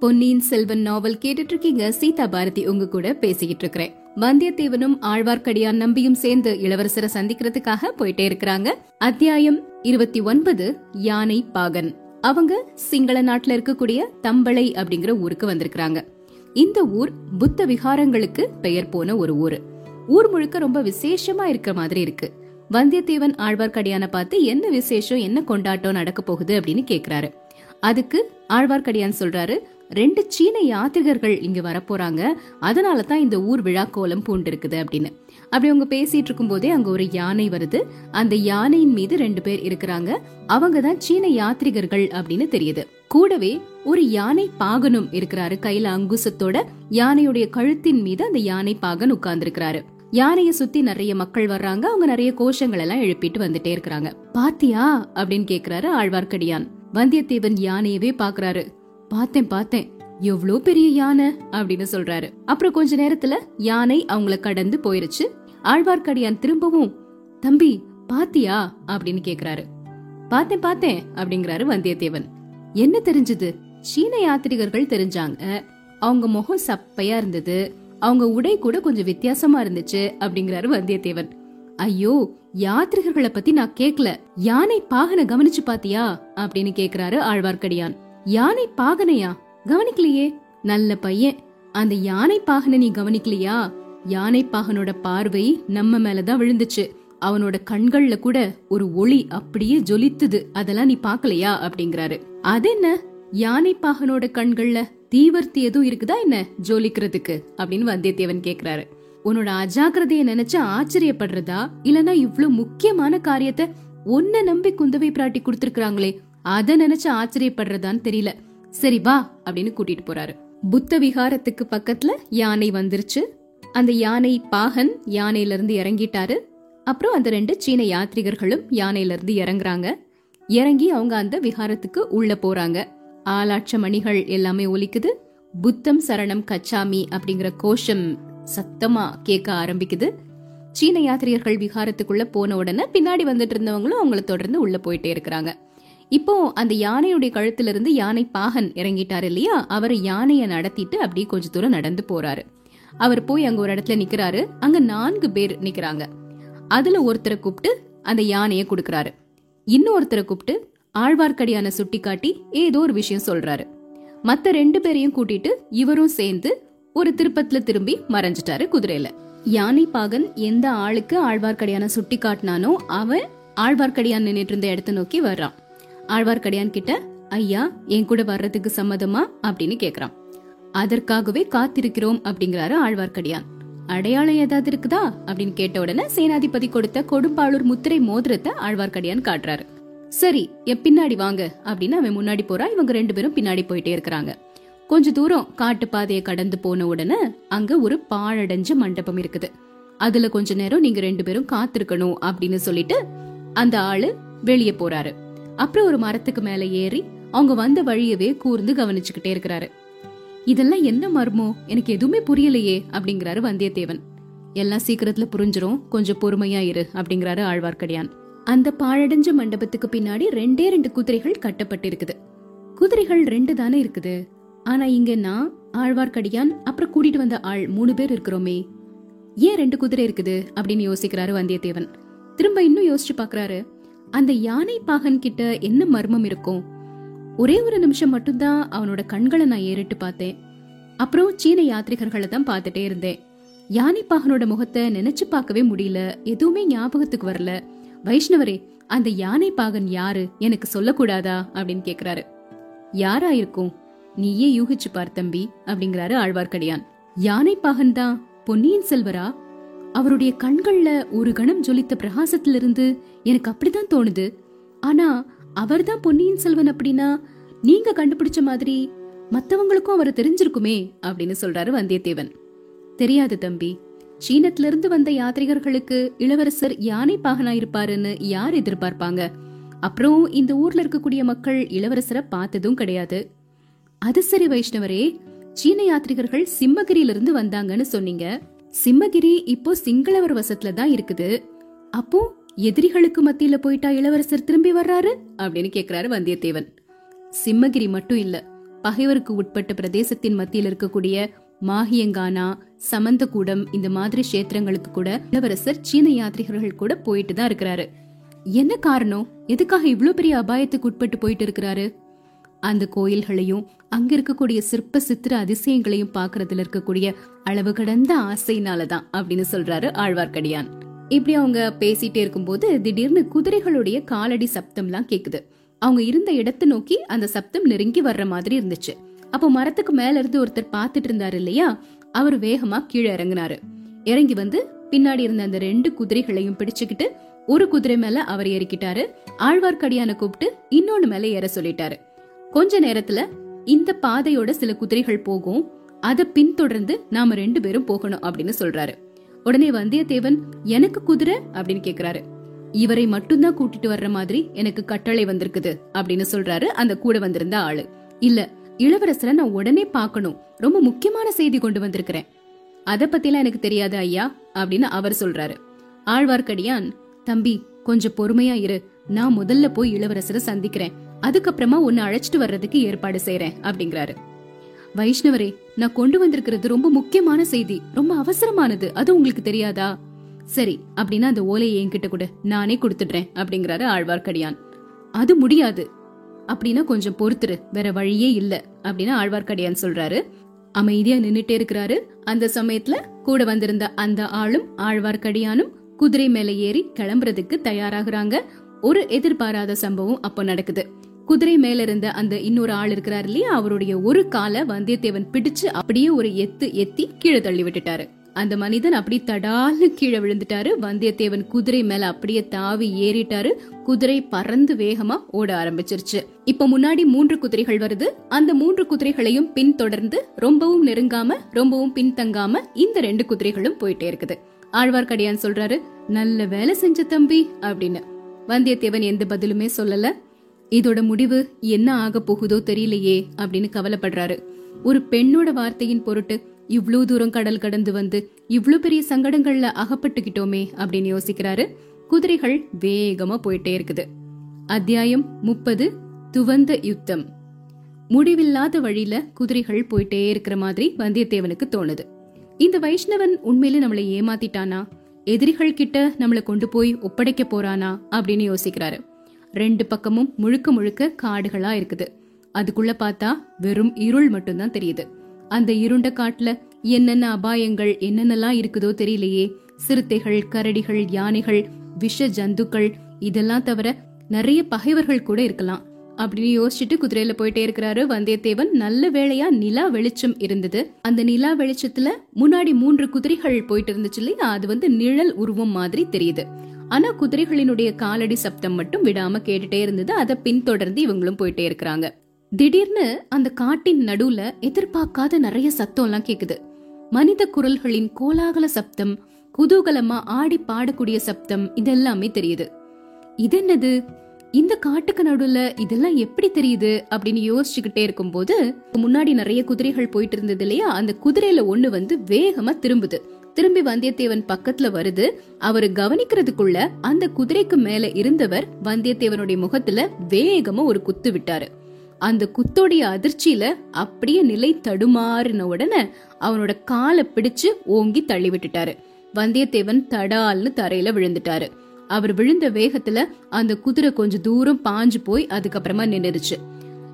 பொன்னியின் செல்வன் நாவல் கேட்டுட்டு இருக்கீங்க சீதா பாரதி உங்க கூட பேசிக்கிட்டு இருக்கிறேன் வந்தியத்தேவனும் ஆழ்வார்க்கடியான் நம்பியும் சேர்ந்து இளவரசரை சந்திக்கிறதுக்காக போயிட்டே இருக்கிறாங்க. அத்தியாயம் இருபத்தி ஒன்பது யானை பாகன். அவங்க சிங்கள நாட்டுல இருக்கக்கூடிய தம்பளை அப்படிங்கிற ஊருக்கு வந்திருக்கிறாங்க. இந்த ஊர் புத்த விகாரங்களுக்கு பெயர் போன ஒரு ஊரு. ஊர் முழுக்க ரொம்ப விசேஷமா இருக்கிற மாதிரி இருக்கு. வந்தியத்தேவன் ஆழ்வார்க்கடியான பார்த்து என்ன விசேஷம்? என்ன கொண்டாட்டம் நடக்க போகுது? அப்படின்னு கேக்குறாரு. அதுக்கு ஆழ்வார்க்கடியான் சொல்றாரு ரெண்டு சீன யாத்திரிகர்கள் இங்க வரப்போறாங்க. அதனால தான் இந்த ஊர் விழா கோலம் பூண்டிருக்குது அப்படின்னு. அப்படி அவங்க பேசிட்டு இருக்கும் போதே அங்க ஒரு யானை வருது. அந்த யானையின் மீது ரெண்டு பேர் இருக்கிறாங்க. அவங்க தான் சீன யாத்ரிகர்கள் அப்படின்னு தெரியுது. கூடவே ஒரு யானை பாகனும் இருக்கிறாரு. கையில அங்குசத்தோட யானையுடைய கழுத்தின் மீது அந்த யானை பாகன் உட்கார்ந்து யானைய சுத்தி நிறைய மக்கள் வர்றாங்க. அவங்க நிறைய கோஷங்கள் எல்லாம் எழுப்பிட்டு வந்துட்டே இருக்கிறாங்க. பாத்தியா? அப்படின்னு கேக்குறாரு ஆழ்வார்க்கடியான். வந்தியத்தேவன் யானையவே பாக்குறாரு. பார்த்தேன் பார்த்தேன். எவ்வளோ பெரிய யானை அப்படின்னு சொல்றாரு. அப்புறம் கொஞ்ச நேரத்துல யானை அவங்கள கடந்து போயிருச்சு. ஆழ்வார்க்கடியான் திரும்பவும் தம்பி பாத்தியா? அப்படின்னு கேக்குறாரு. பார்த்தேன் பார்த்தேன் அப்படிங்கிறாரு வந்தியத்தேவன். என்ன தெரிஞ்சது? சீன யாத்திரிகர்கள் தெரிஞ்சாங்க. அவங்க முகம் சப்பையா இருந்தது. அவங்க உடை கூட கொஞ்சம் வித்தியாசமா இருந்துச்சு அப்படிங்கிறாரு வந்தியத்தேவன். ஐயோ யாத்திரிகர்களை பத்தி நான் கேக்கல. யானை பாகனை கவனிச்சு பாத்தியா? அப்படின்னு கேக்குறாரு ஆழ்வார்க்கடியான். யானை பாகனையா? கவனிக்கலையே? நல்ல பையன். அந்த யானை பாகனை நீ கவனிக்கலையா? யானை பாகனோட பார்வை நம்ம மேலதான் விழுந்துச்சு. அவனோட கண்கள்ல கூட ஒரு ஒளி அப்படியே ஜொலித்துது. அதெல்லாம் நீ பாக்கலையா அப்படிங்கிறாரு. அது என்ன? யானை பாகனோட கண்கள்ல தீவர்த்தி எதுவும் இருக்குதா என்ன? ஜோலிக்கிறதுக்கு அப்படின்னு வந்தியத்தேவன் கேக்குறாரு. உன்னோட அஜாக்கிரதைய நினைச்சு ஆச்சரியப்படுறதா? இல்லனா இவ்ளோ முக்கியமான காரியத்தை ஒன்ன நம்பி குந்தவை பிராட்டி கொடுத்திருக்காங்களே அத நினைச்சு ஆச்சரியப்படுறதான்னு தெரியல. சரி வா அப்படின்னு கூட்டிட்டு போறாரு. புத்த விகாரத்துக்கு பக்கத்துல யானை வந்துருச்சு. அந்த யானை பாகன் யானையில இருந்து இறங்கிட்டாரு. அப்புறம் அந்த ரெண்டு சீன யாத்ரிகர்களும் யானையில இருந்து இறங்குறாங்க. இறங்கி அவங்க அந்த விகாரத்துக்கு உள்ள போறாங்க. ஆளாட்ச மணிகள் எல்லாமே ஒலிக்குது. புத்தம் சரணம் கச்சாமி அப்படிங்கிற கோஷம் சத்தமா கேட்க ஆரம்பிக்குது. சீன யாத்திரியர்கள் விகாரத்துக்குள்ள போன உடனே பின்னாடி வந்துட்டு இருந்தவங்களும் அவங்கள தொடர்ந்து உள்ள போயிட்டே இருக்கிறாங்க. இப்போ அந்த யானையுடைய கழுத்துல இருந்து யானை பாகன் இறங்கிட்டாரு இல்லையா? அவர் யானையை நடத்திட்டு அப்படியே கொஞ்ச தூரம் நடந்து போறாரு. அவர் போய் அங்க ஒரு இடத்துல நிக்கிறாரு. அங்க நான்கு பேர் நிக்கிறாங்க. அதுல ஒருத்தரை கூப்பிட்டு அந்த யானையை கொடுக்கறாரு. இன்னொருத்தரை கூப்பிட்டு ஆழ்வார்க்கடியான சுட்டி காட்டி ஏதோ ஒரு விஷயம் சொல்றாரு. மத்த ரெண்டு பேரையும் கூட்டிட்டு இவரும் சேர்ந்து ஒரு திருப்பத்துல திரும்பி மறைஞ்சிட்டாரு குதிரையில. யானை பாகன் எந்த ஆளுக்கு ஆழ்வார்க்கடியான சுட்டி காட்டினானோ அவன் ஆழ்வார்க்கடியான் நின்றுட்டு இருந்த இடத்த நோக்கி வர்றான். ஆழ்வார்க்கடியான் கிட்ட ஐயா என் கூட வர்றதுக்கு சம்மதமா? அப்படின்னு கேக்குறான். அதற்காகவே காத்திருக்கிறோம் அப்படிங்கிறாரு ஆழ்வார்க்கடியான். அடையாளம் ஏதாவது இருக்குதா? அப்படின்னு கேட்ட உடனே சேனாதிபதி கொடுத்த கொடும்பாளூர் முத்திரை மோதிரத்தை ஆழ்வார்க்கடியான் காட்டுறாரு. சரி என் பின்னாடி வாங்க அப்படின்னு அவன் முன்னாடி போறா. இவங்க ரெண்டு பேரும் பின்னாடி போயிட்டே இருக்கிறாங்க. கொஞ்ச தூரம் காட்டு பாதையை கடந்து போன உடனே அங்க ஒரு பாழடைஞ்ச மண்டபம் இருக்குது. அதுல கொஞ்ச நேரம் நீங்க ரெண்டு பேரும் காத்திருக்கணும் அப்படின்னு சொல்லிட்டு அந்த ஆளு வெளியே போறாரு. அப்புறம் ஒரு மரத்துக்கு மேல ஏறி அவங்க வந்த வழியவே கூர்ந்து கவனிச்சுக்கிட்டே இருக்கிறாரு. இதெல்லாம் என்ன மர்மம் எனக்கு எதுவுமே புரியலையே அப்படிங்கிறாரு வந்தியத்தேவன். எல்லாம் சீக்கிரத்துல புரிஞ்சிரும். கொஞ்சம் பொறுமையா இரு அப்படிங்கிறாரு ஆழ்வார்க்கடியான். அந்த பாழடைஞ்ச மண்டபத்துக்கு பின்னாடி ரெண்டே ரெண்டு குதிரைகள் கட்டப்பட்டிருக்குது. குதிரைகள் ரெண்டு தானே இருக்குது. ஆனா இங்க நான் ஆழ்வார்க்கடியான் அப்புறம் கூட்டிட்டு வந்த ஆள் மூணு பேர் இருக்கிறோமே. ஏன் ரெண்டு குதிரை இருக்குது? அப்படின்னு யோசிக்கிறாரு வந்தியத்தேவன். திரும்ப இன்னும் யோசிச்சு பாக்குறாரு. அந்த யானை பாகன் கிட்ட என்ன மர்மம் இருக்கும் ஒரே ஒரு நிமிஷம் மட்டும்தான் அவனோட கண்களை நான் ஏறிட்டு பார்த்தேன். அப்புறம் சீன யாத்ரிகர்களை தான் பார்த்துட்டே இருந்தேன். யானை பாகனோட முகத்தை நினைச்சு பார்க்கவே முடியல. எதுவுமே ஞாபகத்துக்கு வரல. வைஷ்ணவரே அந்த யானை பாகன் யாரு? எனக்கு சொல்லக்கூடாதா? அப்படின்னு கேக்குறாரு. யாரா இருக்கும்? நீயே யூகிச்சு பார் தம்பி அப்படிங்கிறாரு ஆழ்வார்க்கடியான். யானை பாகன் தான் பொன்னியின் செல்வரா? அவருடைய கண்கள்ல ஒரு கணம் ஜொலித்த பிரகாசத்திலிருந்து எனக்கு அப்படிதான் தோணுது. ஆனா அவர்தான் பொன்னியின் செல்வன் அப்படின்னா நீங்க கண்டுபிடிச்ச மாதிரி மத்தவங்களுக்கும் அவர் தெரிஞ்சிருக்குமே அப்படின்னு சொல்றாரு வந்தியத்தேவன். தெரியாது தம்பி. சீனத்துல இருந்து வந்த யாத்ரிகர்களுக்கு இளவரசர் யானை பாகனா இருப்பாருன்னு யார் எதிர்பார்ப்பாங்க? அப்புறம் இந்த ஊர்ல இருக்கக்கூடிய மக்கள் இளவரசரை பார்த்ததும் கிடையாது. அது சரி வைஷ்ணவரே சீன யாத்ரிகர்கள் சிம்மகிரியில இருந்து வந்தாங்கன்னு சொன்னீங்க. சிம்மகிரி இப்போ சிங்களவர் வசத்துல தான் இருக்குது. அப்போ எதிரிகளுக்கு மத்தியில போயிட்டா இளவரசர் திரும்பி வர்றாரு? அப்படின்னு கேக்குறாரு வந்தியத்தேவன். சிம்மகிரி மட்டும் இல்ல பகைவருக்கு உட்பட்ட பிரதேசத்தின் மத்தியில் இருக்கக்கூடிய மாஹியங்கானா சமந்தகூடம் இந்த மாதிரி கஷேத்திரங்களுக்கு கூட இளவரசர் சீன யாத்ரிகர்கள் கூட போயிட்டு தான் இருக்கிறாரு. என்ன காரணம்? எதுக்காக இவ்ளோ பெரிய அபாயத்துக்கு உட்பட்டு போயிட்டு இருக்கிறாரு? அந்த கோயில்களையும் அங்க இருக்கக்கூடிய சிற்ப சித்திர அதிசயங்களையும் பாக்குறதுல இருக்கக்கூடிய அளவு கடந்த ஆசைனாலதான் அப்படின்னு சொல்றாரு ஆழ்வார்க்கடியான். இப்படி அவங்க பேசிட்டே இருக்கும்போது திடீர்னு குதிரைகளுடைய காலடி சப்தம்லாம் கேக்குது. அவங்க இருந்த இடத்தை நோக்கி அந்த சப்தம் நெருங்கி வர்ற மாதிரி இருந்துச்சு. அப்போ மரத்துக்கு மேல இருந்து ஒருத்தர் பாத்துட்டு இருந்தாரு இல்லையா? அவர் வேகமா கீழே இறங்குனாரு. இறங்கி வந்து பின்னாடி இருந்த அந்த ரெண்டு குதிரைகளையும் பிடிச்சுக்கிட்டு ஒரு குதிரை மேல அவர் ஏறிக்கிட்டாரு. ஆழ்வார்க்கடியான கூப்பிட்டு இன்னொன்னு மேல ஏற சொல்லிட்டாரு. கொஞ்ச நேரத்துல இந்த பாதையோட சில குதிரைகள் போகும். அத பின்தொடர்ந்து நாம ரெண்டு பேரும் போகணும் அப்படின்னு சொல்றாரு. உடனே வந்தியத்தேவன் எனக்கு குதிரை? அப்படின்னு கேக்குறாரு. இவரை மட்டும்தான் கூட்டிட்டு வர்ற மாதிரி எனக்கு கட்டளை வந்திருக்குது அப்படின்னு சொல்றாரு அந்த கூட வந்திருந்த ஆளு. இல்ல இளவரசரை நான் உடனே பாக்கணும் ரொம்ப முக்கியமான செய்தி கொண்டு வந்திருக்கிறேன். அத பத்திலாம் எனக்கு தெரியாது ஐயா அப்படின்னு அவர் சொல்றாரு. ஆழ்வார்க்கடியான் தம்பி கொஞ்சம் பொறுமையா இரு. நான் முதல்ல போய் இளவரசரை சந்திக்கிறேன். அதுக்கப்புறமா உன்னை அழைச்சிட்டு வர்றதுக்கு ஏற்பாடு செய்யறேன் அப்படிங்கிறாரு. வைஷ்ணவரே நான் கொண்டு வந்திருக்கிறது ரொம்ப முக்கியமான செய்தி ரொம்ப அவசரமானது. அது உங்களுக்கு தெரியாதா? சரி அப்படின்னா அந்த ஓலையை என்கிட்ட கூட. நானே கொடுத்துடுறேன் அப்படிங்கிறாரு ஆழ்வார்க்கடியான். அது முடியாது. அப்படின்னா கொஞ்சம் பொறுத்துரு. வேற வழியே இல்ல அப்படின்னு ஆழ்வார்க்கடியான் சொல்றாரு. அமைதியா நின்னுட்டே இருக்கிறாரு. அந்த சமயத்துல கூட வந்திருந்த அந்த ஆளும் ஆழ்வார்க்கடியானும் குதிரை மேல ஏறி கிளம்புறதுக்கு தயாராகுறாங்க. ஒரு எதிர்பாராத சம்பவம் அப்போ நடக்குது. குதிரை மேல இருந்த அந்த இன்னொரு ஆள் இருக்கிறாரு இல்லையா? அவருடைய ஒரு காலை வந்தியத்தேவன் பிடிச்சு அப்படியே ஒரு எத்து எத்தி கீழே தள்ளி விட்டுட்டாரு. அந்த மனிதன் அப்படி தடால்னு கீழே விழுந்துட்டாரு. வந்தியத்தேவன் குதிரை மேல அப்படியே தாவி ஏறிட்டாரு. குதிரை பறந்து வேகமா ஓட ஆரம்பிச்சிருச்சு. இப்ப முன்னாடி மூன்று குதிரைகள் வருது. அந்த மூன்று குதிரைகளையும் பின்தொடர்ந்து ரொம்பவும் நெருங்காம ரொம்பவும் பின்தங்காம இந்த ரெண்டு குதிரைகளும் போயிட்டே இருக்குது. ஆழ்வார்க்கடியான் சொல்றாரு நல்ல வேலை செஞ்ச தம்பி அப்படின்னு. வந்தியத்தேவன் எந்த பதிலுமே சொல்லல. இதோட முடிவு என்ன ஆக போகுதோ தெரியலையே அப்படின்னு கவலைப்படுறாரு. ஒரு பெண்ணோட வார்த்தையின் பொருட்டு இவ்ளோ தூரம் கடல் கடந்து வந்து இவ்ளோ பெரிய சங்கடங்கள்ல அகப்பட்டுக்கிட்டோமே அப்படின்னு யோசிக்கிறாரு. குதிரைகள் வேகமா போயிட்டே இருக்குது. அத்தியாயம் முப்பது துவந்த யுத்தம். முடிவில்லாத வழியில குதிரைகள் போயிட்டே இருக்கிற மாதிரி வந்தியத்தேவனுக்கு தோணுது. இந்த வைஷ்ணவன் உண்மையில நம்மளை ஏமாத்திட்டானா? எதிரிகள் கிட்ட நம்மள கொண்டு போய் ஒப்படைக்க போறானா? அப்படின்னு யோசிக்கிறாரு. ரெண்டு பக்கமும் முழுக்க முழுக்க காடுகளா இருக்குது. அதுக்குள்ள பார்த்தா வெறும் இருள் மட்டும்தான் தெரியுது. அந்த இருண்ட காட்டுல என்னென்ன அபாயங்கள் என்னென்னலாம் இருக்குதோ தெரியலையே. சிறுத்தைகள் கரடிகள் யானைகள் விஷ ஜந்துக்கள் இதெல்லாம் தவிர நிறைய பகைவர்கள் கூட இருக்கலாம். அப்படின்னு யோசிச்சுட்டு குதிரையில போயிட்டே இருக்கிறாரு வந்தியத்தேவன். நல்ல வேளையா நிலா வெளிச்சம் இருந்தது. அந்த நிலா வெளிச்சத்துல முன்னாடி மூன்று குதிரைகள் போயிட்டு இருந்துச்சு இல்லையா? அது வந்து நிழல் உருவம் மாதிரி தெரியுது. ஆனா குதிரைகளினுடைய காலடி சப்தம் மட்டும் விடாம கேட்டுட்டே இருந்தது. அதை பின்தொடர்ந்து இவங்களும் போயிட்டே இருக்கிறாங்க. திடீர்னு அந்த காட்டின் நடுவுல எதிர்பார்க்காத நிறைய சத்தம் எல்லாம் கேக்குது. மனித குரல்களின் கோலாகல சப்தம் குதூகலமா ஆடி பாடக்கூடிய சப்தம் இதெல்லாமே தெரியுது. இது என்னது? இந்த காட்டுக்கு நடுவுல இதெல்லாம் எப்படி தெரியுது? அப்படின்னு யோசிச்சுக்கிட்டே இருக்கும்போது முன்னாடி நிறைய குதிரைகள் போயிட்டு இருந்தது இல்லையா? அந்த குதிரையில ஒண்ணு வந்து வேகமா திரும்புது. திரும்பி வந்தியத்தேவன் பக்கத்துல வருது. அவரு கவனிக்கிறதுக்குள்ள அந்த குதிரைக்கு மேல இருந்தவர் வந்தியத்தேவனுடைய முகத்துல வேகமா ஒரு குத்து விட்டாரு. அந்த குத்தோடைய அதிர்ச்சியில அப்படியே நிலை தடுமாறின உடனே அவனோட காலை பிடிச்சு ஓங்கி தள்ளி விட்டுட்டாரு. வந்தியத்தேவன் தடால்னு தரையில விழுந்துட்டாரு. அவர் விழுந்த வேகத்துல அந்த குதிரை கொஞ்சம் தூரம் பாஞ்சு போய் அதுக்கப்புறமா நின்னுருச்சு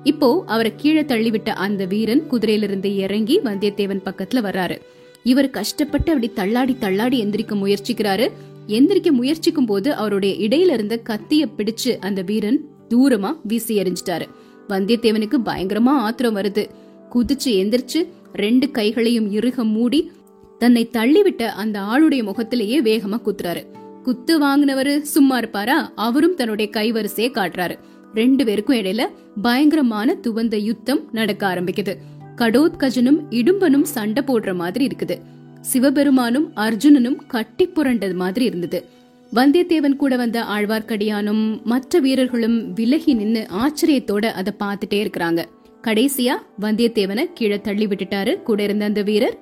இப்போ அவரை கீழே தள்ளிவிட்ட அந்த வீரன் குதிரையிலிருந்து இறங்கி வந்தியத்தேவன் பக்கத்துல வர்றாரு. இவர் கஷ்டப்பட்டு அப்படி தள்ளாடி தள்ளாடி எந்திரிக்க முயற்சிக்கிறாரு. எந்திரிக்க முயற்சிக்கும் போது அவருடைய இடையில இருந்த கத்திய பிடிச்சு அந்த வீரன் தூரமா வீசி எறிஞ்சிட்டாரு. வந்தியத்தேவனுக்கு பயங்கரமா ஆத்திரம் வருது. குதிச்சு எந்திரிச்சு ரெண்டு கைகளையும் இறுக மூடி தன்னை தள்ளிவிட்ட அந்த ஆளுடைய முகத்திலேயே வேகமா குத்துறாரு. குத்து வாங்கினவரு சும்மா இருப்பாரா? அவரும் தன்னுடைய கைவரிசையை காட்டுறாரு. ரெண்டு பேருக்கும் இடையில பயங்கரமான துவந்த யுத்தம் நடக்க ஆரம்பிக்குது. கடோத்கஜனும் இடும்பனும் சண்டை போடுற மாதிரி இருக்குது. சிவபெருமானும் அர்ஜுனனும் கட்டி புரண்டது மாதிரி இருந்தது. வந்தியத்தேவன் கூட வந்த ஆழ்வார்க்கடியானும் மற்ற வீரர்களும் விலகி நின்னு ஆச்சரியத்தோட அதை பார்த்துட்டே இருக்கிறாங்க. கடைசியா வந்தியத்தேவனை கீழே தள்ளி விட்டுட்டாரு கூட இருந்த அந்த வீரர்.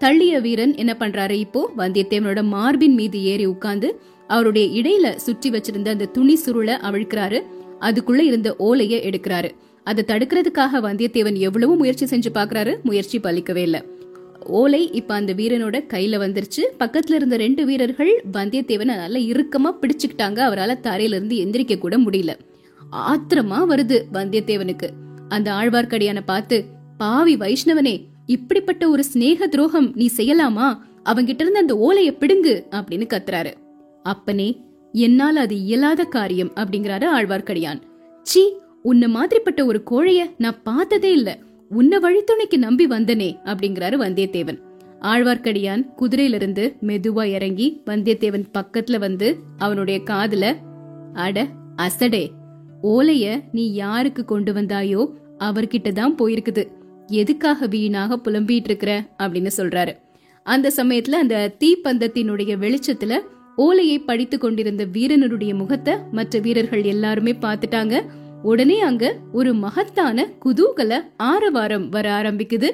தள்ளிய வீரன் என்ன பண்றாரு இப்போ? வந்தியத்தேவனோட மார்பின் மீது ஏறி உட்கார்ந்து அவருடைய இடையில சுற்றி வச்சிருந்த அந்த துணி சுருளை அவிழ்க்கிறாரு. அதுக்குள்ள இருந்த ஓலைய எடுக்கிறாரு. அதை தடுக்கிறதுக்காக வந்தியத்தேவன் எவ்வளவு முயற்சி செஞ்சு பாக்குறாரு முயற்சி பலிக்கவே இல்ல. ஓலை இப்ப அந்த வீரனோட கையில வந்துருச்சு. பக்கத்துல இருந்த ரெண்டு வீரர்கள் வந்தியத்தேவனை நல்லா இறுக்கமா பிடிச்சுக்கிட்டாங்க. அவரால் தரையில இருந்து எந்திரிக்க கூட முடியல. ஆத்திரமா வருது வந்தியத்தேவனுக்கு. அந்த ஆழ்வார்க்கடியான பார்த்து பாவி வைஷ்ணவனே இப்படிப்பட்ட ஒரு சிநேக துரோகம் நீ செய்யலாமா? அவங்கிட்ட இருந்து அந்த ஓலைய பிடுங்கு அப்படின்னு கத்துறாரு. அப்பனே என்னால் அது இயலாத காரியம் அப்படிங்கிறாரு ஆழ்வார்க்கடியான். சீ உன்ன மாதிரிப்பட்ட ஒரு கோழைய நான் பார்த்ததே இல்ல. உன்னை வழித்துணைக்கு நம்பி வந்தனே அப்படிங்கிறாரு வந்தியத்தேவன். ஆழ்வார்க்கடியான் குதிரையிலிருந்து மெதுவா இறங்கி வந்தியத்தேவன் பக்கத்துல வந்து அவனுடைய காதுல அட அசடே ஓலைய நீ யாருக்கு கொண்டு வந்தாயோ அவர்கிட்ட தான் போயிருக்குது. எதுக்காக வீணாக புலம்பிட்டு இருக்கிற அப்படின்னு சொல்றாரு. அந்த சமயத்துல அந்த தீப்பந்தத்தினுடைய வெளிச்சத்துல ஓலையை படித்து கொண்டிருந்த வீரனருடைய முகத்தை மற்ற வீரர்கள் எல்லாருமே பார்த்துட்டாங்க. உடனே அங்க ஒரு மகத்தான குதூகல ஆரவாரம் வர ஆரம்பிக்குது.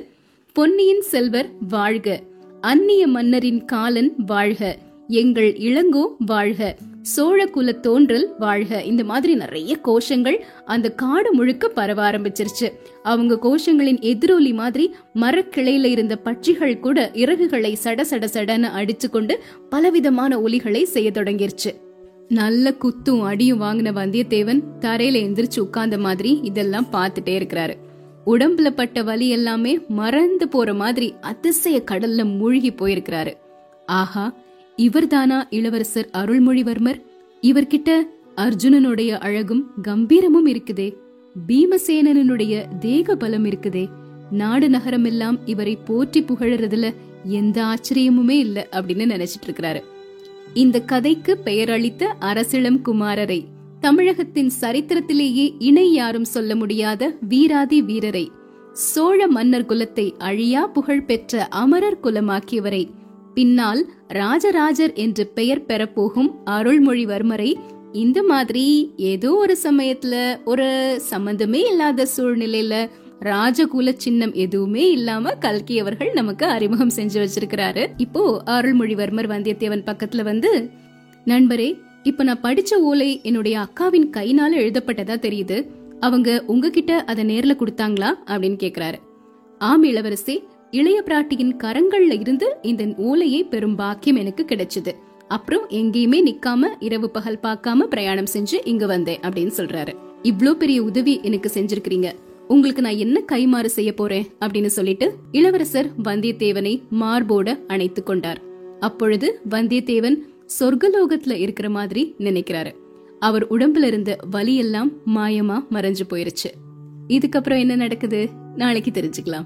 பொன்னியின் செல்வர் வாழ்க. அந்நிய மன்னரின் காலன் வாழ்க. எங்கள் இளங்கோ வாழ்க. சோழ குல தோன்றல் வாழ்க. இந்த மாதிரி நிறைய கோஷங்கள் அந்த காடு முழுக்க பரவ ஆரம்பிச்சிருச்சு. அவங்க கோஷங்களின் எதிரொலி மாதிரி மரக்கிளையில இருந்த பட்சிகள் கூட இறகுகளை சட சட சடன்னு அடிச்சு கொண்டு பலவிதமான ஒலிகளை செய்ய தொடங்கிருச்சு. நல்ல குத்தும் அடியும் வாங்கின வந்தியத்தேவன் தரையில எந்திரிச்சு உட்கார்ந்த மாதிரி இதெல்லாம் பார்த்துட்டே இருக்கிறாரு. உடம்புல பட்ட வலி எல்லாமே மறந்து போற மாதிரி அதிசய கடல்ல மூழ்கி போயிருக்கிறாரு. ஆஹா இவர்தானா இளவரசர் அருள்மொழிவர்மர்? இவர்கிட்ட அர்ஜுனனுடைய அழகும் கம்பீரமும் இருக்குதே. பீமசேனனுடைய தேக பலம் இருக்குதே. நாடு நகரமெல்லாம் இவரை போற்றி புகழறதுல எந்த ஆச்சரியமுமே இல்ல அப்படின்னு நினைச்சிட்டு இருக்கிறாரு. இந்த கதைக்கு பெயரளித்த அரசிளம் குமாரரை. தமிழகத்தின் சரித்திரத்திலேயே இணை யாரும் சொல்ல முடியாத வீராதி வீரரை. சோழ மன்னர் குலத்தை அழியா புகழ் பெற்ற அமரர் குலமாக்கியவரை. பின்னால் ராஜராஜர் என்று பெயர் பெறப்போகும் அருள்மொழிவர்மரை. இந்த மாதிரி ஏதோ ஒரு சமயத்துல ஒரு சம்பந்தமே இல்லாத சூழ்நிலையில ராஜகுல சின்னம் எதுவுமே இல்லாம கல்கி அவர்கள் நமக்கு அறிமுகம் செஞ்சு வச்சிருக்கிறாரு. இப்போ அருள்மொழிவர்மர் வந்தியத்தேவன் பக்கத்துல வந்து நண்பரே இப்ப நான் படிச்ச ஓலை என்னுடைய அக்காவின் கைனால எழுதப்பட்டதா தெரியுது. அவங்க உங்ககிட்ட அதை நேர்ல கொடுத்தாங்களா? அப்படின்னு கேக்குறாரு. ஆம் இளவரசி. இளைய பிராட்டியின் கரங்கள்ல இருந்து இந்த ஓலையை பெரும் பாக்கியம் எனக்கு கிடைச்சது. அப்புறம் எங்கேயுமே நிக்காம இரவு பகல் பார்க்காம பிரயாணம் செஞ்சு இங்க வந்தேன் அப்படின்னு சொல்றாரு. இவ்ளோ பெரிய உதவி எனக்கு செஞ்சிருக்கிறீங்க. உங்களுக்கு நான் என்ன கைமாறு செய்ய போறேன்? அப்படின்னு சொல்லிட்டு இளவரசர் வந்தியத்தேவனை மார்போட அணைத்து கொண்டார். அப்பொழுது வந்தியத்தேவன் சொர்க்கலோகத்துல இருக்கிற மாதிரி நினைக்கிறாரு. அவர் உடம்புல இருந்த வலி எல்லாம் மாயமா மறைஞ்சு போயிருச்சு. இதுக்கப்புறம் என்ன நடக்குது? நாளைக்கு தெரிஞ்சுக்கலாம்.